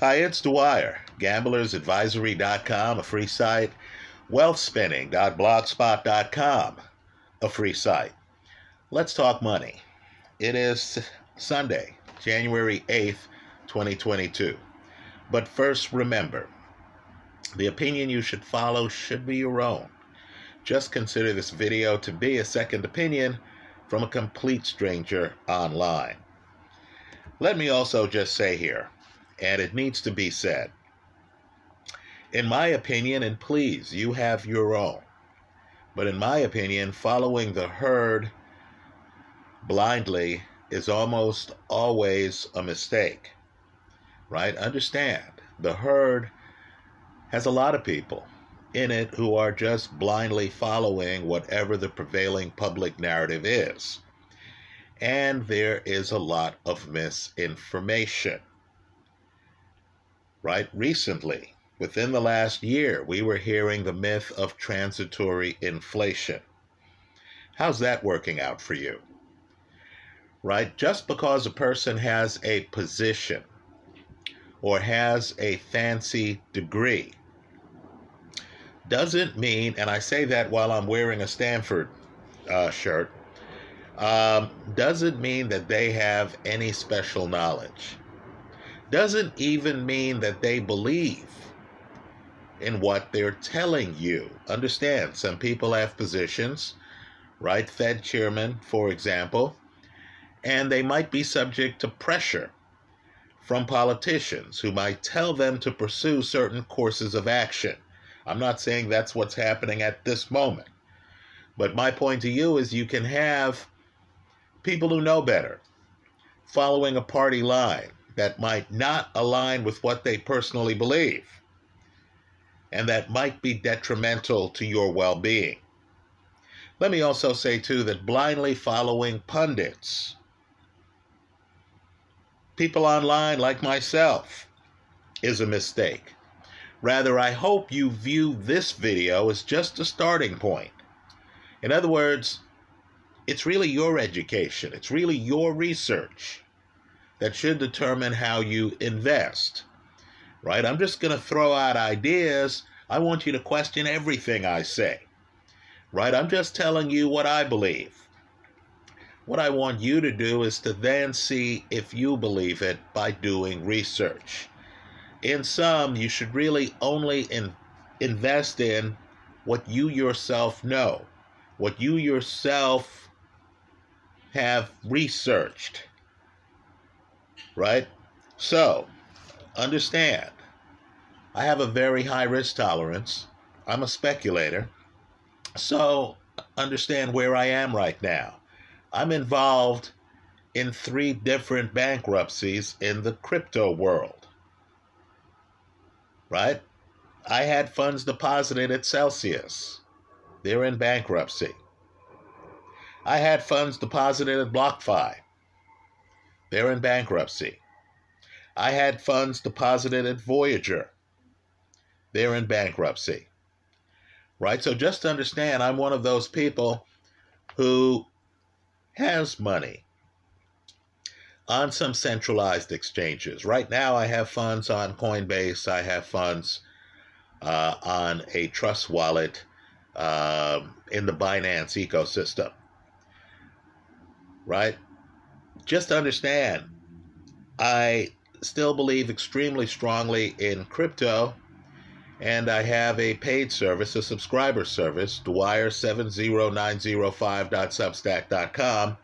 Hi, it's Dwyer, gamblersadvisory.com, a free site, wealthspinning.blogspot.com, a free site. Let's talk money. It is Sunday, January 8th, 2022. But first, remember the opinion you should follow should be your own. Just consider this video to be a second opinion from a complete stranger online. Let me also just say here, and it needs to be said, in my opinion, and please, you have your own, but in my opinion, following the herd blindly is almost always a mistake, right? Understand, the herd has a lot of people in it who are just blindly following whatever the prevailing public narrative is. And there is a lot of misinformation. Right? Recently, within the last year, we were hearing the myth of transitory inflation. How's that working out for you? Right? Just because a person has a position or has a fancy degree doesn't mean, and I say that while I'm wearing a Stanford uh, shirt, um, doesn't mean that they have any special knowledge. Doesn't even mean that they believe in what they're telling you. Understand, some people have positions, right? Fed chairman, for example, and they might be subject to pressure from politicians who might tell them to pursue certain courses of action I'm not saying that's what's happening at this moment. But my point to you is you can have people who know better following a party line that might not align with what they personally believe and that might be detrimental to your well being. Let me also say, too, that blindly following pundits, people online like myself, is a mistake. Rather, I hope you view this video as just a starting point. In other words, it's really your education, it's really your research that should determine how you invest. Right? I'm just going to throw out ideas. I want you to question everything I say. Right? I'm just telling you what I believe. What I want you to do is to then see if you believe it by doing research in sum, you should really only in, invest in what you yourself know, what you yourself have researched. Right? So, understand, I have a very high risk tolerance. I'm a speculator. So, understand where I am right now. I'm involved in three different bankruptcies in the crypto world right? I had funds deposited at Celsius. They're in bankruptcy. I had funds deposited at BlockFi. They're in bankruptcy. I had funds deposited at Voyager. They're in bankruptcy. Right? So just understand, I'm one of those people who has money on some centralized exchanges. Right now, I have funds on Coinbase. I have funds uh, on a trust wallet um, in the Binance ecosystem. Right? Just understand, I still believe extremely strongly in crypto, and I have a paid service, a subscriber service, Dwyer70905.substack.com,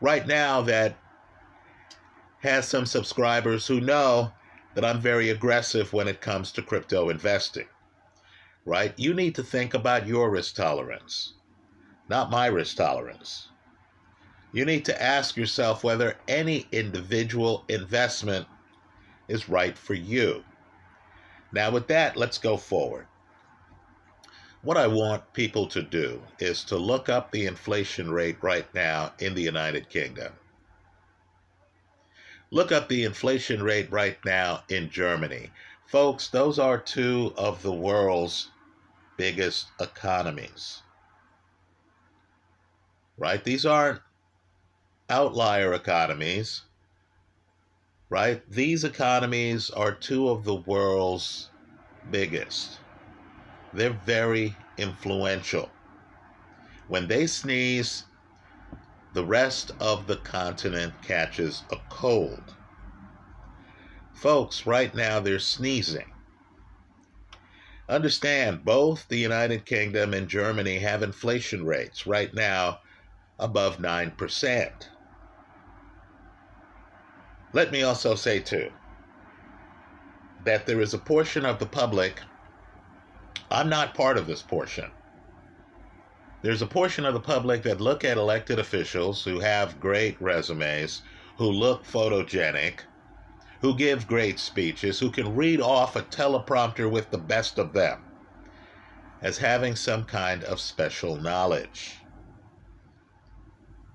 right now that has some subscribers who know that I'm very aggressive when it comes to crypto investing. Right? You need to think about your risk tolerance, not my risk tolerance. You need to ask yourself whether any individual investment is right for you. Now, with that, let's go forward. What I want people to do is to look up the inflation rate right now in the United Kingdom. Look up the inflation rate right now in Germany. Folks, those are two of the world's biggest economies. Right? These aren't outlier economies. right? These economies are two of the world's biggest. They're very influential. When they sneeze, the rest of the continent catches a cold. Folks, right now they're sneezing. Understand, both the United Kingdom and Germany have inflation rates right now above 9%. Let me also say, too, that there is a portion of the public, I'm not part of this portion. There's a portion of the public that look at elected officials who have great resumes, who look photogenic, who give great speeches, who can read off a teleprompter with the best of them, as having some kind of special knowledge.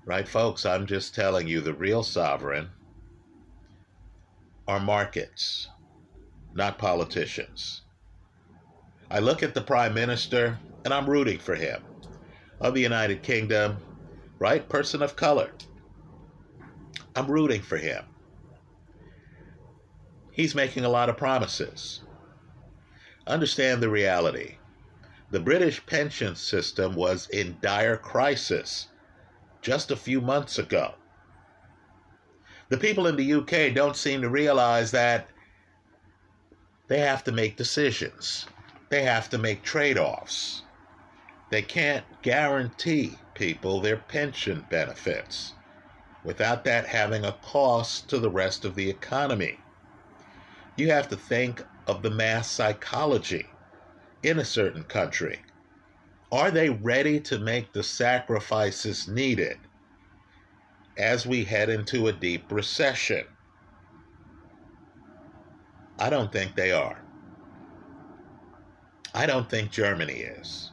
Right, folks? I'm just telling you the real sovereign are markets, not politicians. I look at the Prime Minister and I'm rooting for him of the United Kingdom, right? Person of color. I'm rooting for him. He's making a lot of promises. Understand the reality. The British pension system was in dire crisis just a few months ago. The people in the UK don't seem to realize that they have to make decisions, they have to make trade offs. They can't guarantee people their pension benefits without that having a cost to the rest of the economy. You have to think of the mass psychology in a certain country. Are they ready to make the sacrifices needed as we head into a deep recession? I don't think they are. I don't think Germany is.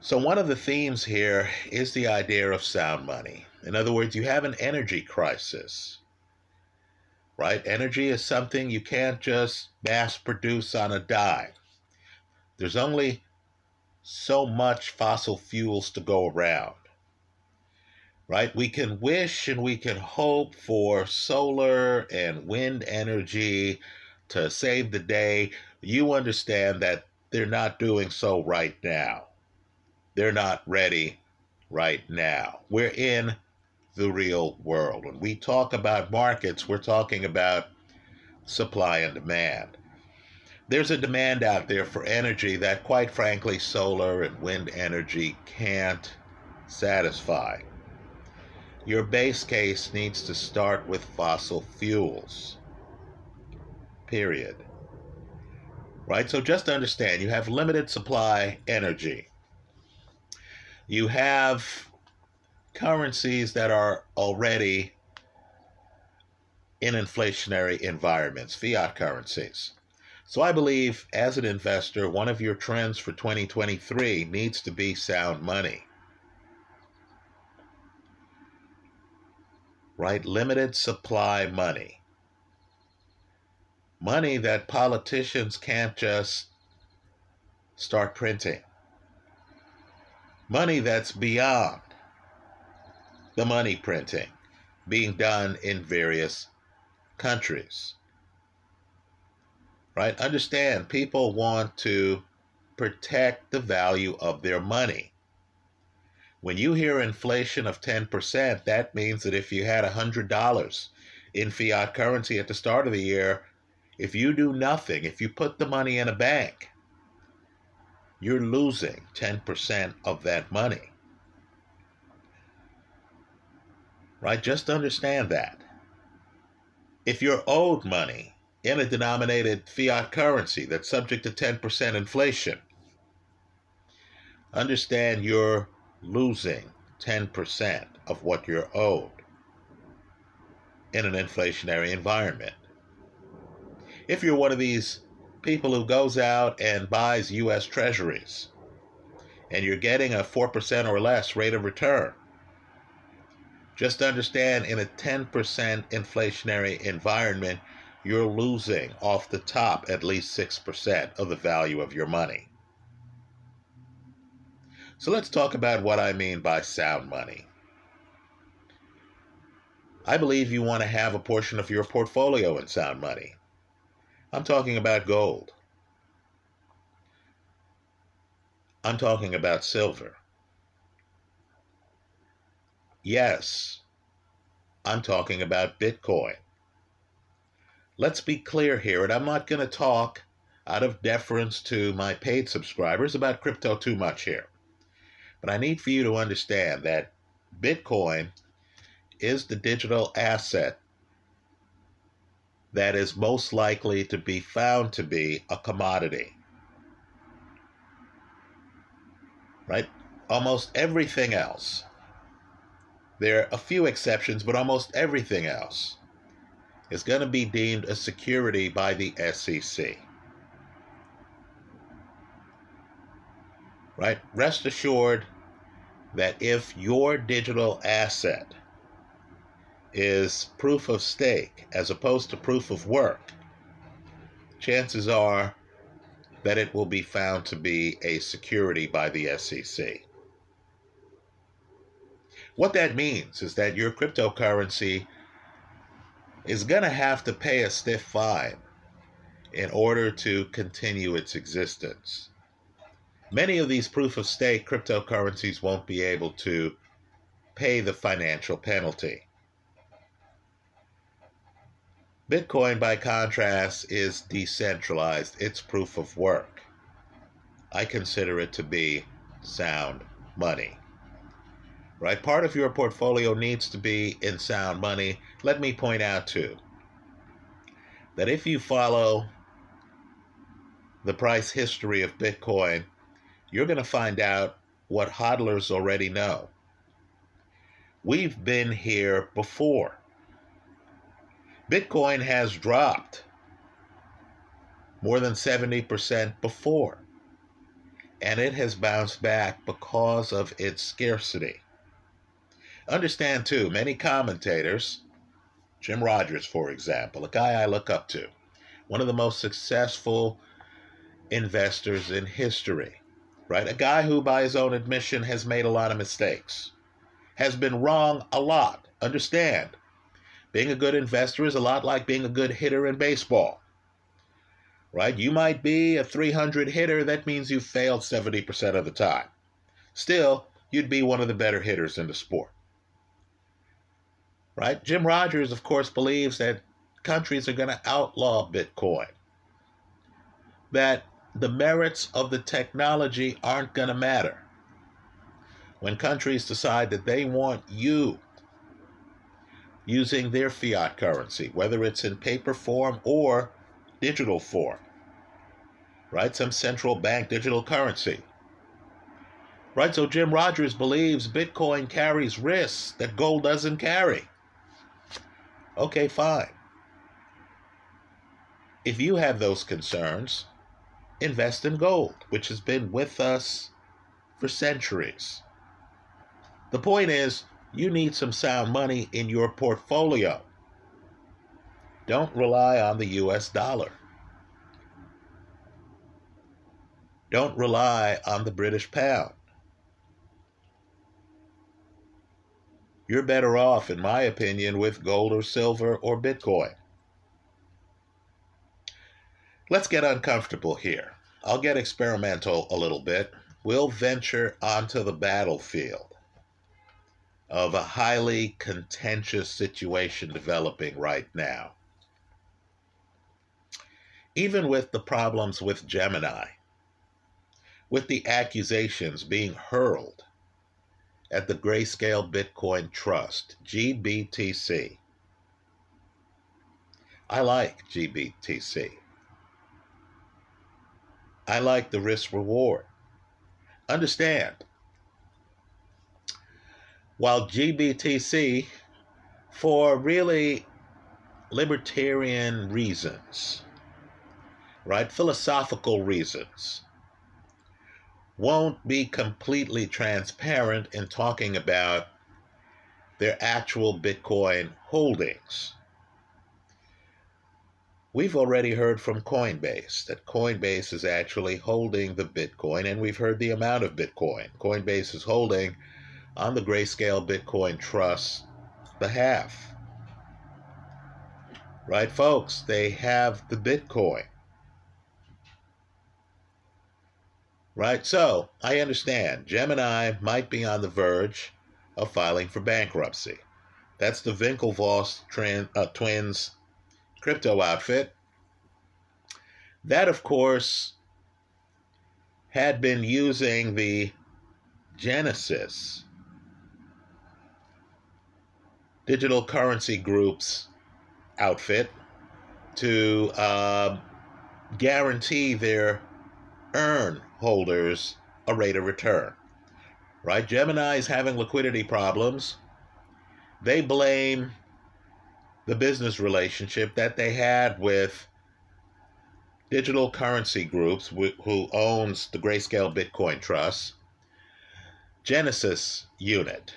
So, one of the themes here is the idea of sound money. In other words, you have an energy crisis right? Energy is something you can't just mass produce on a dime. There's only so much fossil fuels to go around, right? We can wish and we can hope for solar and wind energy to save the day. You understand that they're not doing so right now. They're not ready right now. We're in the real world. When we talk about markets, we're talking about supply and demand. There's a demand out there for energy that, quite frankly, solar and wind energy can't satisfy. Your base case needs to start with fossil fuels. Period. Right? So just understand you have limited supply energy. You have currencies that are already in inflationary environments, fiat currencies. So I believe as an investor, one of your trends for 2023 needs to be sound money. Right? Limited supply money. Money that politicians can't just start printing. Money that's beyond the money printing being done in various countries. Right? Understand, people want to protect the value of their money. When you hear inflation of 10%, that means that if you had $100 in fiat currency at the start of the year, if you do nothing, if you put the money in a bank, you're losing 10% of that money. right? Just understand that. If you're owed money in a denominated fiat currency that's subject to 10% inflation, understand you're losing 10% of what you're owed in an inflationary environment. If you're one of these people who goes out and buys US treasuries and you're getting a 4% or less rate of return, just understand in a 10% inflationary environment, you're losing off the top at least 6% of the value of your money. So let's talk about what I mean by sound money. I believe you want to have a portion of your portfolio in sound money. I'm talking about gold. I'm talking about silver. Yes, I'm talking about Bitcoin. Let's be clear here, and I'm not going to talk out of deference to my paid subscribers about crypto too much here. But I need for you to understand that Bitcoin is the digital asset that is most likely to be found to be a commodity. Right? Almost everything else. There are a few exceptions, but almost everything else is going to be deemed a security by the SEC. Right? Rest assured that if your digital asset is proof of stake as opposed to proof of work, chances are that it will be found to be a security by the SEC. What that means is that your cryptocurrency is going to have to pay a stiff fine in order to continue its existence. Many of these proof of stake cryptocurrencies won't be able to pay the financial penalty. Bitcoin, by contrast, is decentralized. It's proof of work. I consider it to be sound money. Right? Part of your portfolio needs to be in sound money. Let me point out, too, that if you follow the price history of Bitcoin, you're going to find out what hodlers already know. We've been here before. Bitcoin has dropped more than 70% before, and it has bounced back because of its scarcity. Understand, too, many commentators, Jim Rogers, for example, a guy I look up to, one of the most successful investors in history, right? A guy who, by his own admission, has made a lot of mistakes, has been wrong a lot. Understand, being a good investor is a lot like being a good hitter in baseball. Right? You might be a 300 hitter, that means you failed 70% of the time. Still, you'd be one of the better hitters in the sport. Right? Jim Rogers, of course, believes that countries are going to outlaw Bitcoin. That the merits of the technology aren't going to matter. When countries decide that they want you using their fiat currency, whether it's in paper form or digital form, right? Some central bank digital currency. Right, so Jim Rogers believes Bitcoin carries risks that gold doesn't carry. Okay, fine. If you have those concerns, invest in gold, which has been with us for centuries. The point is, you need some sound money in your portfolio. Don't rely on the US dollar. Don't rely on the British pound. You're better off, in my opinion, with gold or silver or Bitcoin. Let's get uncomfortable here. I'll get experimental a little bit. We'll venture onto the battlefield of a highly contentious situation developing right now. Even with the problems with Gemini, with the accusations being hurled at the Grayscale Bitcoin Trust, GBTC. I like GBTC. I like the risk reward. Understand, while GBTC, for really libertarian reasons, right, philosophical reasons, won't be completely transparent in talking about their actual Bitcoin holdings. We've already heard from Coinbase that Coinbase is actually holding the Bitcoin, and we've heard the amount of Bitcoin Coinbase is holding on the Grayscale Bitcoin Trust behalf. Right, folks? They have the Bitcoin. Right? So, I understand Gemini might be on the verge of filing for bankruptcy. That's the Winklevoss uh, twins crypto outfit. That, of course, had been using the Genesis digital currency group's outfit to uh, guarantee their earn holders a rate of return. Right? Gemini is having liquidity problems. They blame the business relationship that they had with digital currency groups who owns the Grayscale Bitcoin Trust, Genesis Unit,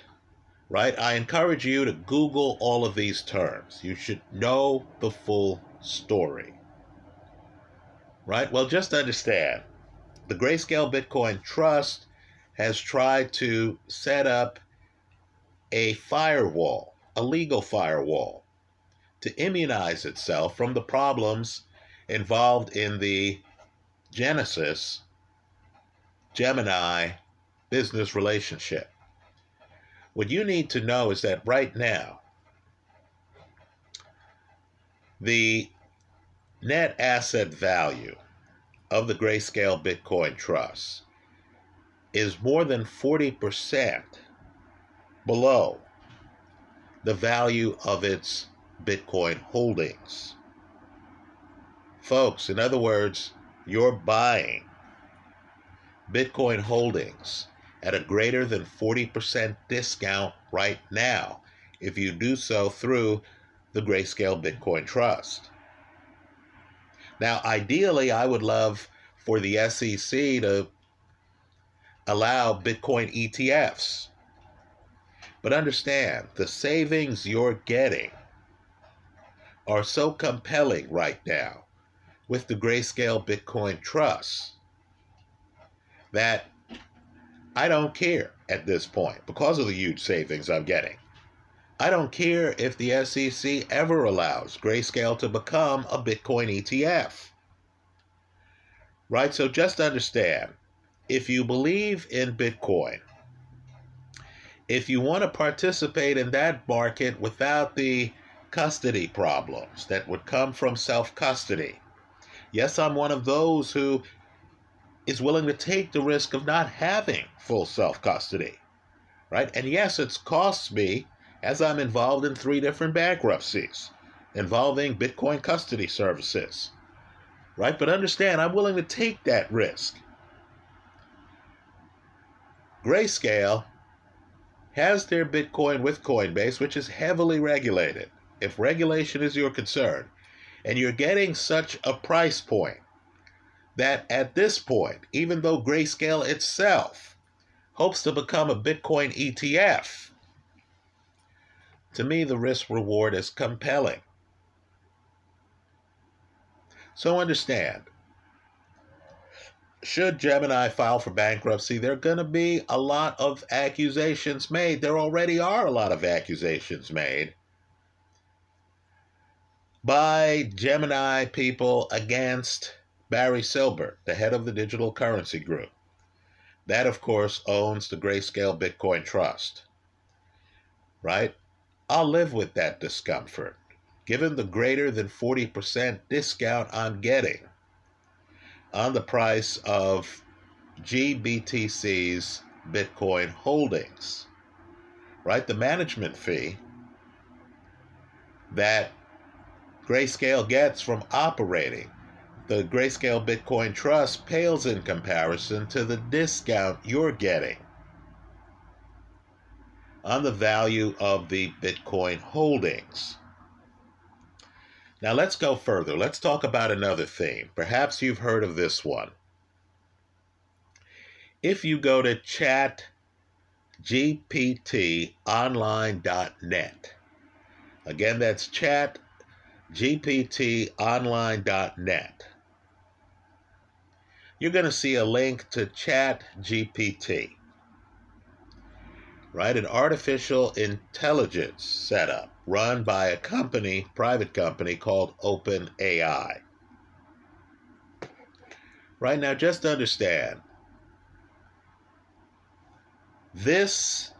right? I encourage you to Google all of these terms. You should know the full story, right? Well, just understand the Grayscale Bitcoin Trust has tried to set up a firewall, a legal firewall, to immunize itself from the problems involved in the Genesis Gemini business relationship. What you need to know is that right now, the net asset value of the Grayscale Bitcoin Trust is more than 40% below the value of its Bitcoin holdings. Folks, in other words, you're buying Bitcoin holdings at a greater than 40% discount right now if you do so through the Grayscale Bitcoin Trust. Now, ideally, I would love for the SEC to allow Bitcoin ETFs. But understand, the savings you're getting are so compelling right now with the Grayscale Bitcoin Trust that I don't care at this point because of the huge savings I'm getting. I don't care if the SEC ever allows Grayscale to become a Bitcoin ETF. Right? So just understand if you believe in Bitcoin, if you want to participate in that market without the custody problems that would come from self custody, yes, I'm one of those who is willing to take the risk of not having full self custody. Right? And yes, it's cost me as I'm involved in three different bankruptcies involving Bitcoin custody services. Right? But understand, I'm willing to take that risk. Grayscale has their Bitcoin with Coinbase, which is heavily regulated. If regulation is your concern, and you're getting such a price point that at this point, even though Grayscale itself hopes to become a Bitcoin ETF, to me, the risk reward is compelling. So understand, should Gemini file for bankruptcy, there are going to be a lot of accusations made. There already are a lot of accusations made by Gemini people against Barry Silbert, the head of the Digital Currency Group. That, of course, owns the Grayscale Bitcoin Trust. Right? I'll live with that discomfort, given the greater than 40% discount I'm getting on the price of GBTC's Bitcoin holdings. Right? The management fee that Grayscale gets from operating the Grayscale Bitcoin Trust pales in comparison to the discount you're getting on the value of the Bitcoin holdings. Now let's go further. Let's talk about another theme. Perhaps you've heard of this one. If you go to chatgptonline.net, again, that's chatgptonline.net you're going to see a link to Chat GPT, right? An artificial intelligence setup run by a company, private company called OpenAI. Right now, just understand this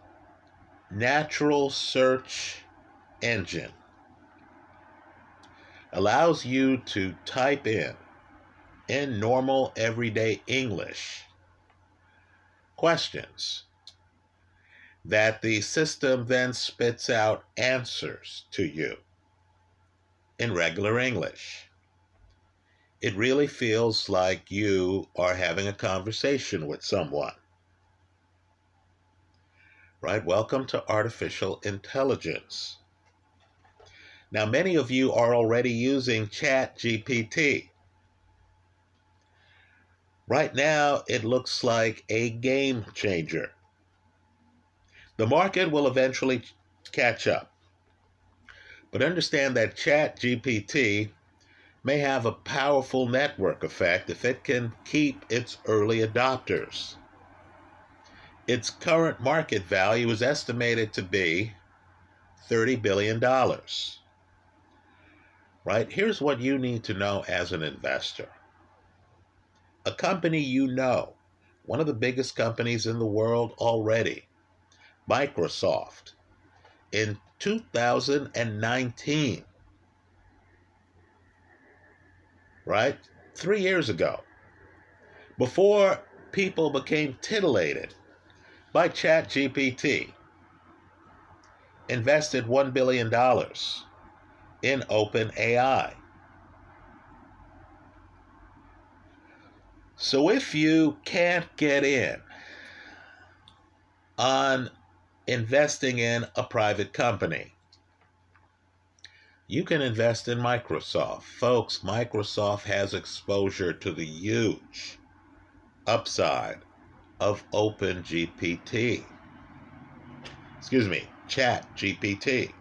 natural search engine allows you to type in in normal everyday English questions that the system then spits out answers to you in regular English. It really feels like you are having a conversation with someone. Right? Welcome to artificial intelligence. Now, many of you are already using Chat GPT. Right now, it looks like a game changer. The market will eventually catch up. But understand that Chat GPT may have a powerful network effect if it can keep its early adopters. Its current market value is estimated to be $30 billion. Right? Here's what you need to know as an investor a company you know, one of the biggest companies in the world already, Microsoft, in 2019, right? Three years ago, before people became titillated by ChatGPT, invested $1 billion in OpenAI. So if you can't get in on investing in a private company, you can invest in Microsoft. Folks, Microsoft has exposure to the huge upside of OpenGPT. Excuse me, Chat GPT.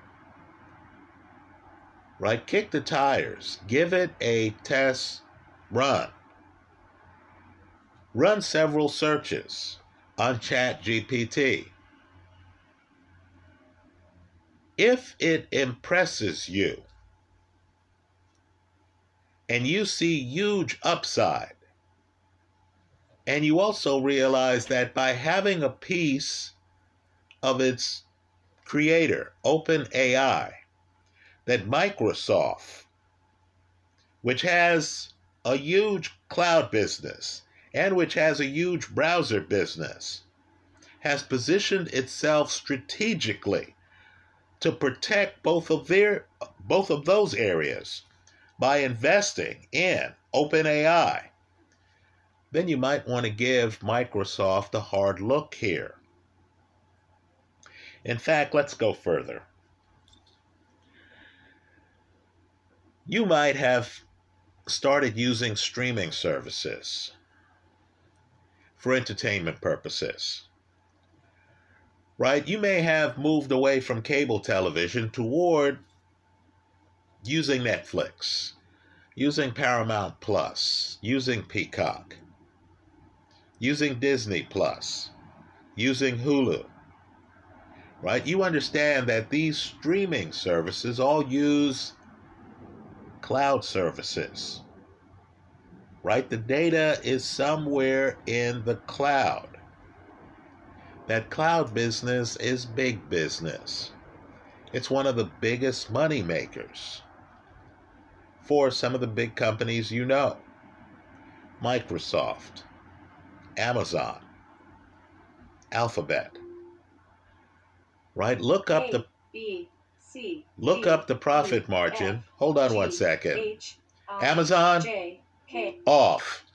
Right? Kick the tires. Give it a test run Run several searches on ChatGPT. If it impresses you and you see huge upside, and you also realize that by having a piece of its creator, OpenAI, that Microsoft, which has a huge cloud business, and which has a huge browser business, has positioned itself strategically to protect both of their both of those areas by investing in OpenAI, then you might want to give Microsoft a hard look here. In fact, let's go further. You might have started using streaming services for entertainment purposes. Right? You may have moved away from cable television toward using Netflix, using Paramount Plus, using Peacock, using Disney Plus, using Hulu. Right? You understand that these streaming services all use cloud services right? The data is somewhere in the cloud. That cloud business is big business. It's one of the biggest money makers for some of the big companies you know Microsoft, Amazon, Alphabet. Right? Look up the B, C, Look up the profit margin. Hold on one second. Amazon J, K, off.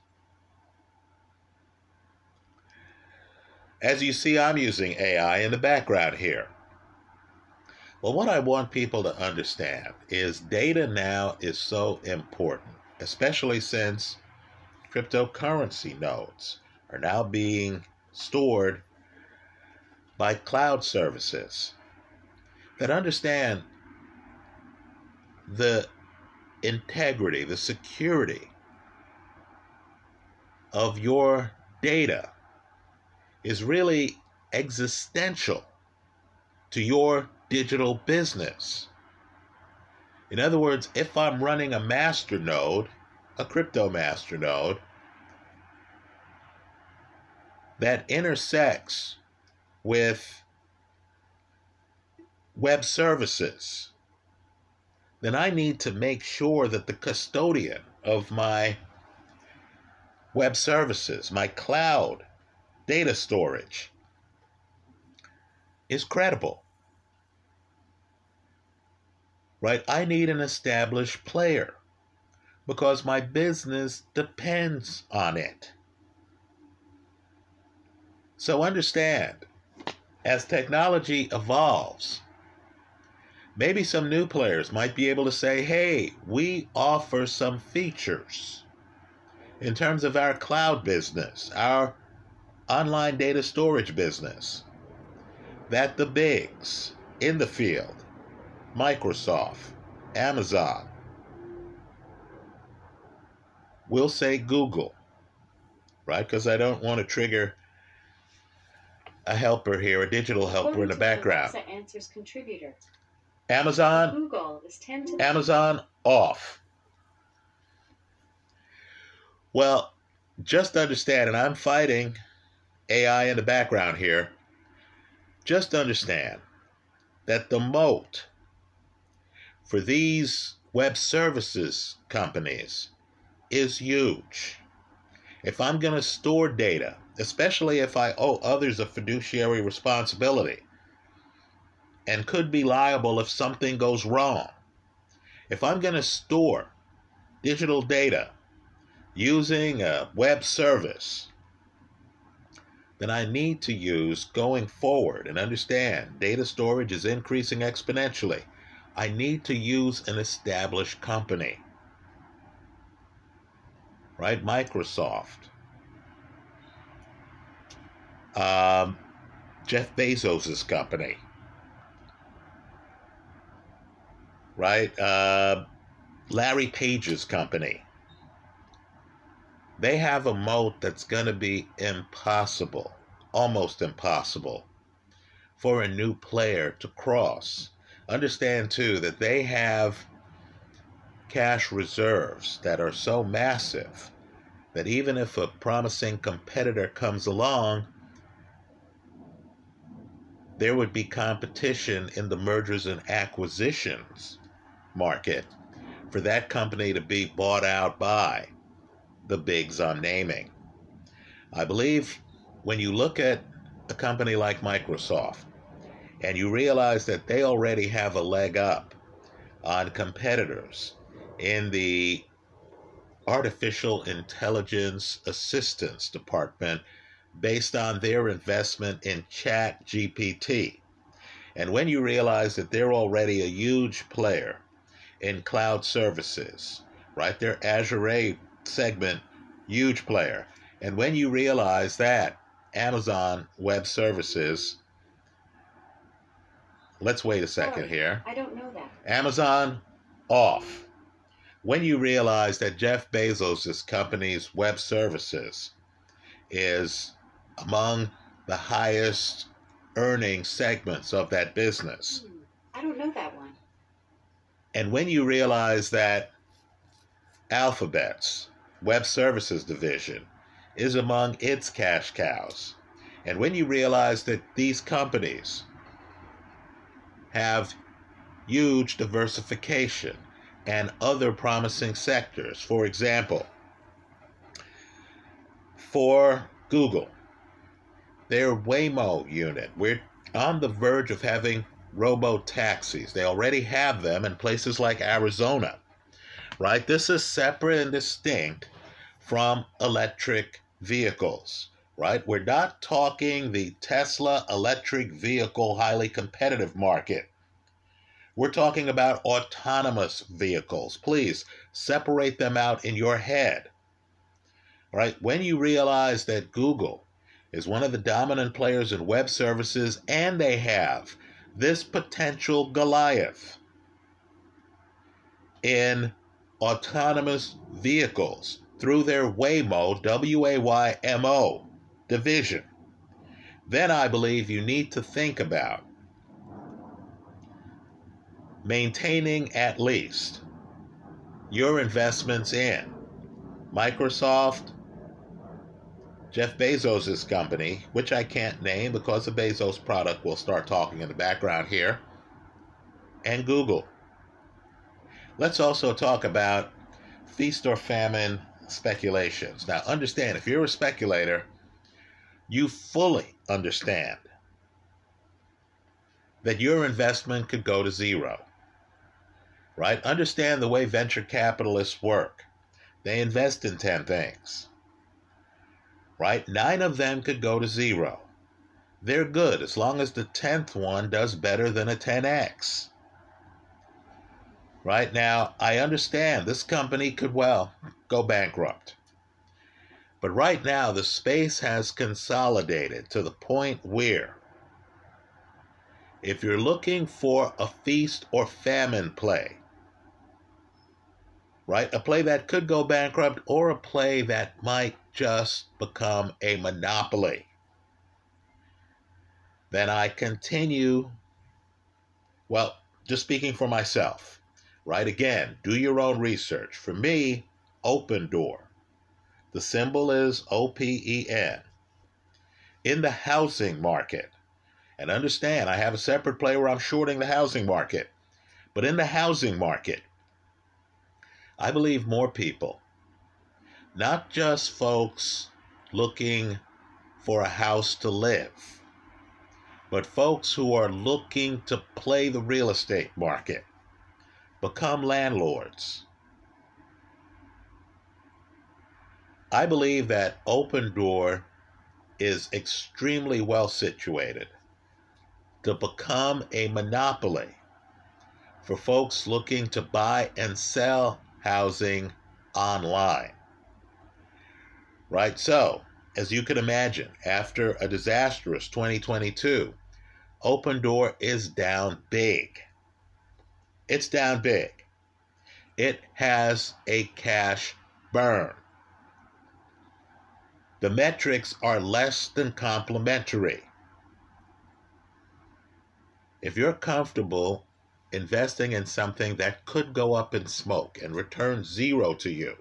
As you see, I'm using AI in the background here. Well, what I want people to understand is data now is so important, especially since cryptocurrency nodes are now being stored by cloud services that understand the integrity, the security of your data is really existential to your digital business. In other words, if I'm running a master node, a crypto master node, that intersects with web services, then I need to make sure that the custodian of my web services, my cloud data storage, is credible. Right? I need an established player because my business depends on it. So understand, as technology evolves, maybe some new players might be able to say, hey, we offer some features in terms of our cloud business, our online data storage business, that the bigs in the field, Microsoft, Amazon, will say Google, right? Because I don't want to trigger a helper here, a digital helper in the background. Alexa answers contributor. Amazon, Google is 10 to Amazon off. Well, just understand, and I'm fighting AI in the background here. Just understand that the moat for these web services companies is huge. If I'm going to store data, especially if I owe others a fiduciary responsibility and could be liable if something goes wrong, if I'm going to store digital data using a web service, then I need to use going forward and understand data storage is increasing exponentially. I need to use an established company right? Microsoft, um, Jeff Bezos' company, right? Uh, Larry Page's company. They have a moat that's going to be impossible, almost impossible, for a new player to cross. Understand, too, that they have cash reserves that are so massive that even if a promising competitor comes along, there would be competition in the mergers and acquisitions market for that company to be bought out by the bigs I'm naming. I believe when you look at a company like Microsoft and you realize that they already have a leg up on competitors in the artificial intelligence assistance department based on their investment in chat gpt and when you realize that they're already a huge player in cloud services right their azure segment huge player and when you realize that amazon web services let's wait a second Sorry, here I don't know that. amazon off when you realize that Jeff Bezos' company's web services is among the highest earning segments of that business. Hmm, I don't know that one. And when you realize that Alphabet's web services division is among its cash cows, and when you realize that these companies have huge diversification and other promising sectors. For example, for Google, their Waymo unit, we're on the verge of having robo taxis. They already have them in places like Arizona, right? This is separate and distinct from electric vehicles, right? We're not talking the Tesla electric vehicle highly competitive market we're talking about autonomous vehicles. Please separate them out in your head. Right? When you realize that Google is one of the dominant players in web services and they have this potential Goliath in autonomous vehicles through their Waymo, W A Y M O division, then I believe you need to think about maintaining at least your investments in Microsoft, Jeff Bezos' company, which I can't name because the Bezos product will start talking in the background here, and Google. Let's also talk about feast or famine speculations. Now, understand if you're a speculator, you fully understand that your investment could go to zero. Right? Understand the way venture capitalists work. They invest in 10 things. Right? Nine of them could go to zero. They're good as long as the 10th one does better than a 10x. Right now, I understand this company could well go bankrupt. But right now, the space has consolidated to the point where if you're looking for a feast or famine play, right, a play that could go bankrupt or a play that might just become a monopoly, then I continue, well, just speaking for myself, right? Again, do your own research. For me, Opendoor. The symbol is OPEN. In the housing market, and understand, I have a separate play where I'm shorting the housing market. But in the housing market, I believe more people, not just folks looking for a house to live, but folks who are looking to play the real estate market, become landlords. I believe that Opendoor is extremely well situated to become a monopoly for folks looking to buy and sell housing online. Right? So, as you can imagine, after a disastrous 2022, Opendoor is down big. It's down big. It has a cash burn. The metrics are less than complementary. If you're comfortable investing in something that could go up in smoke and return zero to you,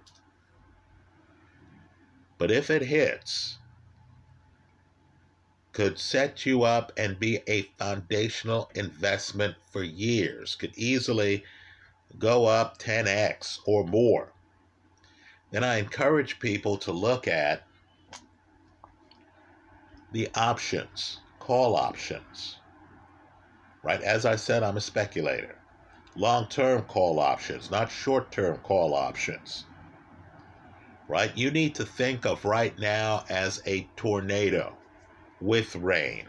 but if it hits, could set you up and be a foundational investment for years, could easily go up 10x or more, then I encourage people to look at the options, call options right? As I said, I'm a speculator. Long term call options, not short term call options, right? You need to think of right now as a tornado with rain,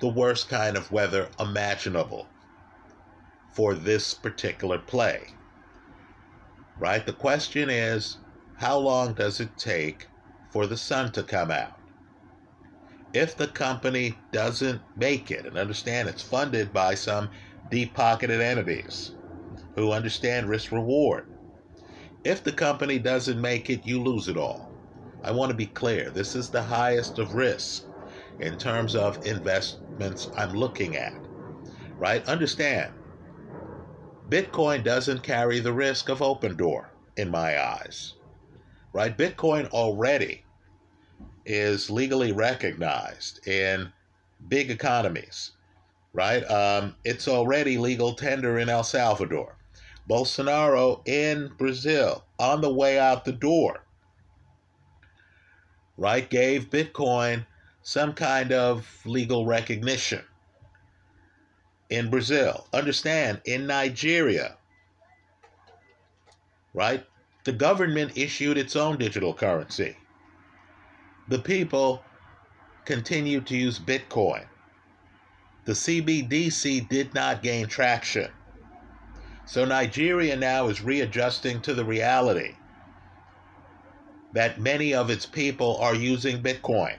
the worst kind of weather imaginable for this particular play, right? The question is, how long does it take for the sun to come out? If the company doesn't make it, and understand it's funded by some deep pocketed entities who understand risk reward. If the company doesn't make it, you lose it all. I want to be clear this is the highest of risk in terms of investments I'm looking at, right? Understand, Bitcoin doesn't carry the risk of Opendoor in my eyes, right? Bitcoin already is legally recognized in big economies, right? Um, it's already legal tender in El Salvador. Bolsonaro in Brazil on the way out the door, right? Gave Bitcoin some kind of legal recognition in Brazil. Understand, in Nigeria, right? The government issued its own digital currency the people continue to use Bitcoin. The CBDC did not gain traction. So Nigeria now is readjusting to the reality that many of its people are using Bitcoin.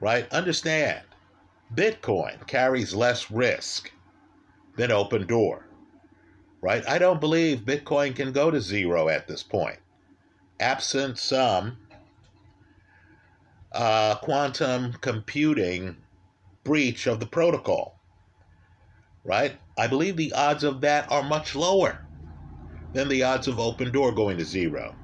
Right? Understand, Bitcoin carries less risk than Opendoor. Right? I don't believe Bitcoin can go to zero at this point absent some uh, quantum computing breach of the protocol. right? I believe the odds of that are much lower than the odds of Opendoor going to zero.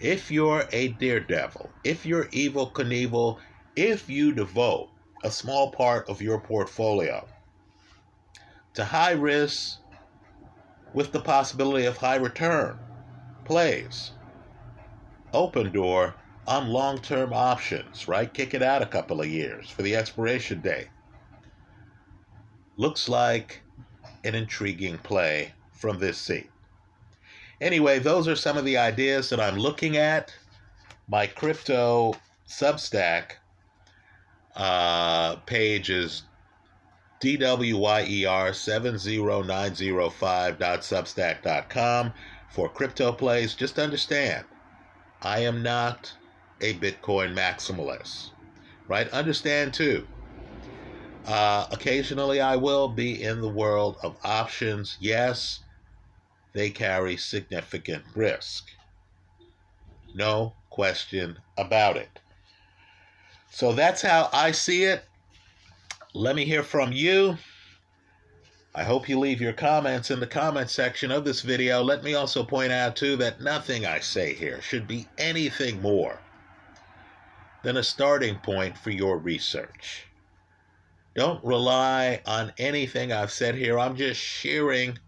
If you're a daredevil, if you're Evel Knievel, if you devote a small part of your portfolio to high risk with the possibility of high return plays, Opendoor on long term options, right? Kick it out a couple of years for the expiration date. Looks like an intriguing play from this seat. Anyway, those are some of the ideas that I'm looking at. My crypto Substack uh, page is dwyer70905.substack.com for crypto plays. Just understand, I am not a Bitcoin maximalist, right? Understand too. Uh, occasionally, I will be in the world of options. Yes, they carry significant risk. No question about it. So that's how I see it. Let me hear from you. I hope you leave your comments in the comment section of this video. Let me also point out, too, that nothing I say here should be anything more than a starting point for your research. Don't rely on anything I've said here. I'm just sharing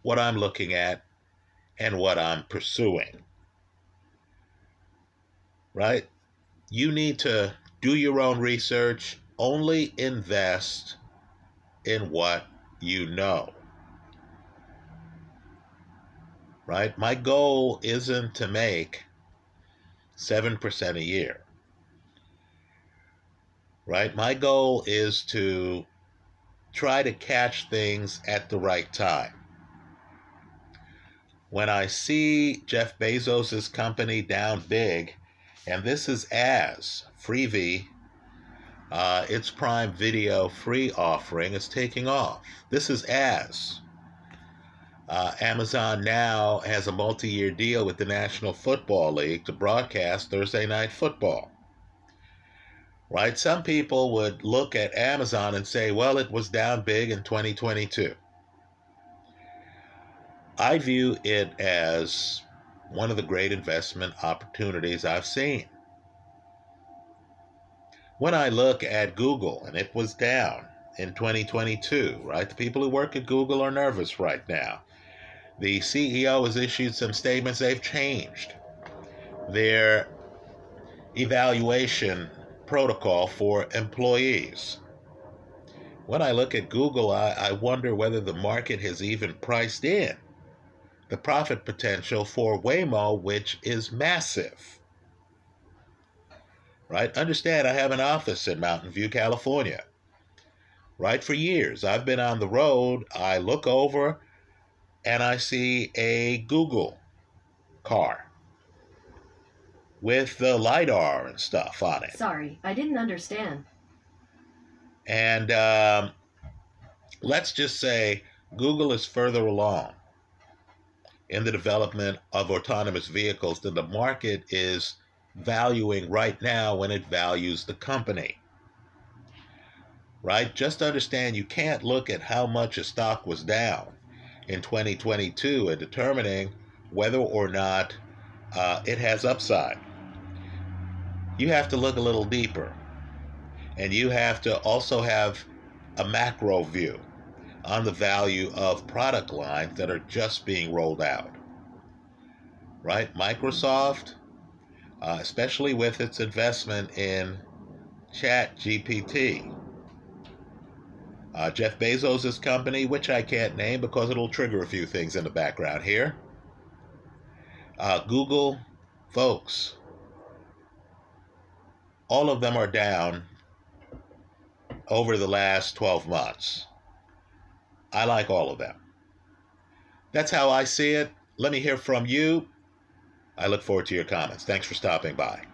what I'm looking at and what I'm pursuing. Right? You need to do your own research, only invest in what you know. Right? My goal isn't to make 7% a year. Right? My goal is to try to catch things at the right time when I see Jeff Bezos' company down big, and this is as Freevee, uh, its Prime Video free offering is taking off. This is as uh, Amazon now has a multi year deal with the National Football League to broadcast Thursday Night Football. Right? Some people would look at Amazon and say, well, it was down big in 2022. I view it as one of the great investment opportunities I've seen. When I look at Google, and it was down in 2022, right? The people who work at Google are nervous right now. The CEO has issued some statements, they've changed their evaluation protocol for employees. When I look at Google, I, I wonder whether the market has even priced in the profit potential for Waymo, which is massive. Right? Understand, I have an office in Mountain View, California. Right? For years, I've been on the road. I look over and I see a Google car with the LiDAR and stuff on it. Sorry, I didn't understand. And um, let's just say Google is further along in the development of autonomous vehicles than the market is valuing right now when it values the company. Right? Just understand you can't look at how much a stock was down in 2022 and determining whether or not uh, it has upside. You have to look a little deeper. And you have to also have a macro view on the value of product lines that are just being rolled out. Right? Microsoft, uh, especially with its investment in Chat GPT. Uh, Jeff Bezos' company, which I can't name because it'll trigger a few things in the background here. Uh, Google, folks, all of them are down over the last 12 months. I like all of them. That's how I see it. Let me hear from you. I look forward to your comments. Thanks for stopping by.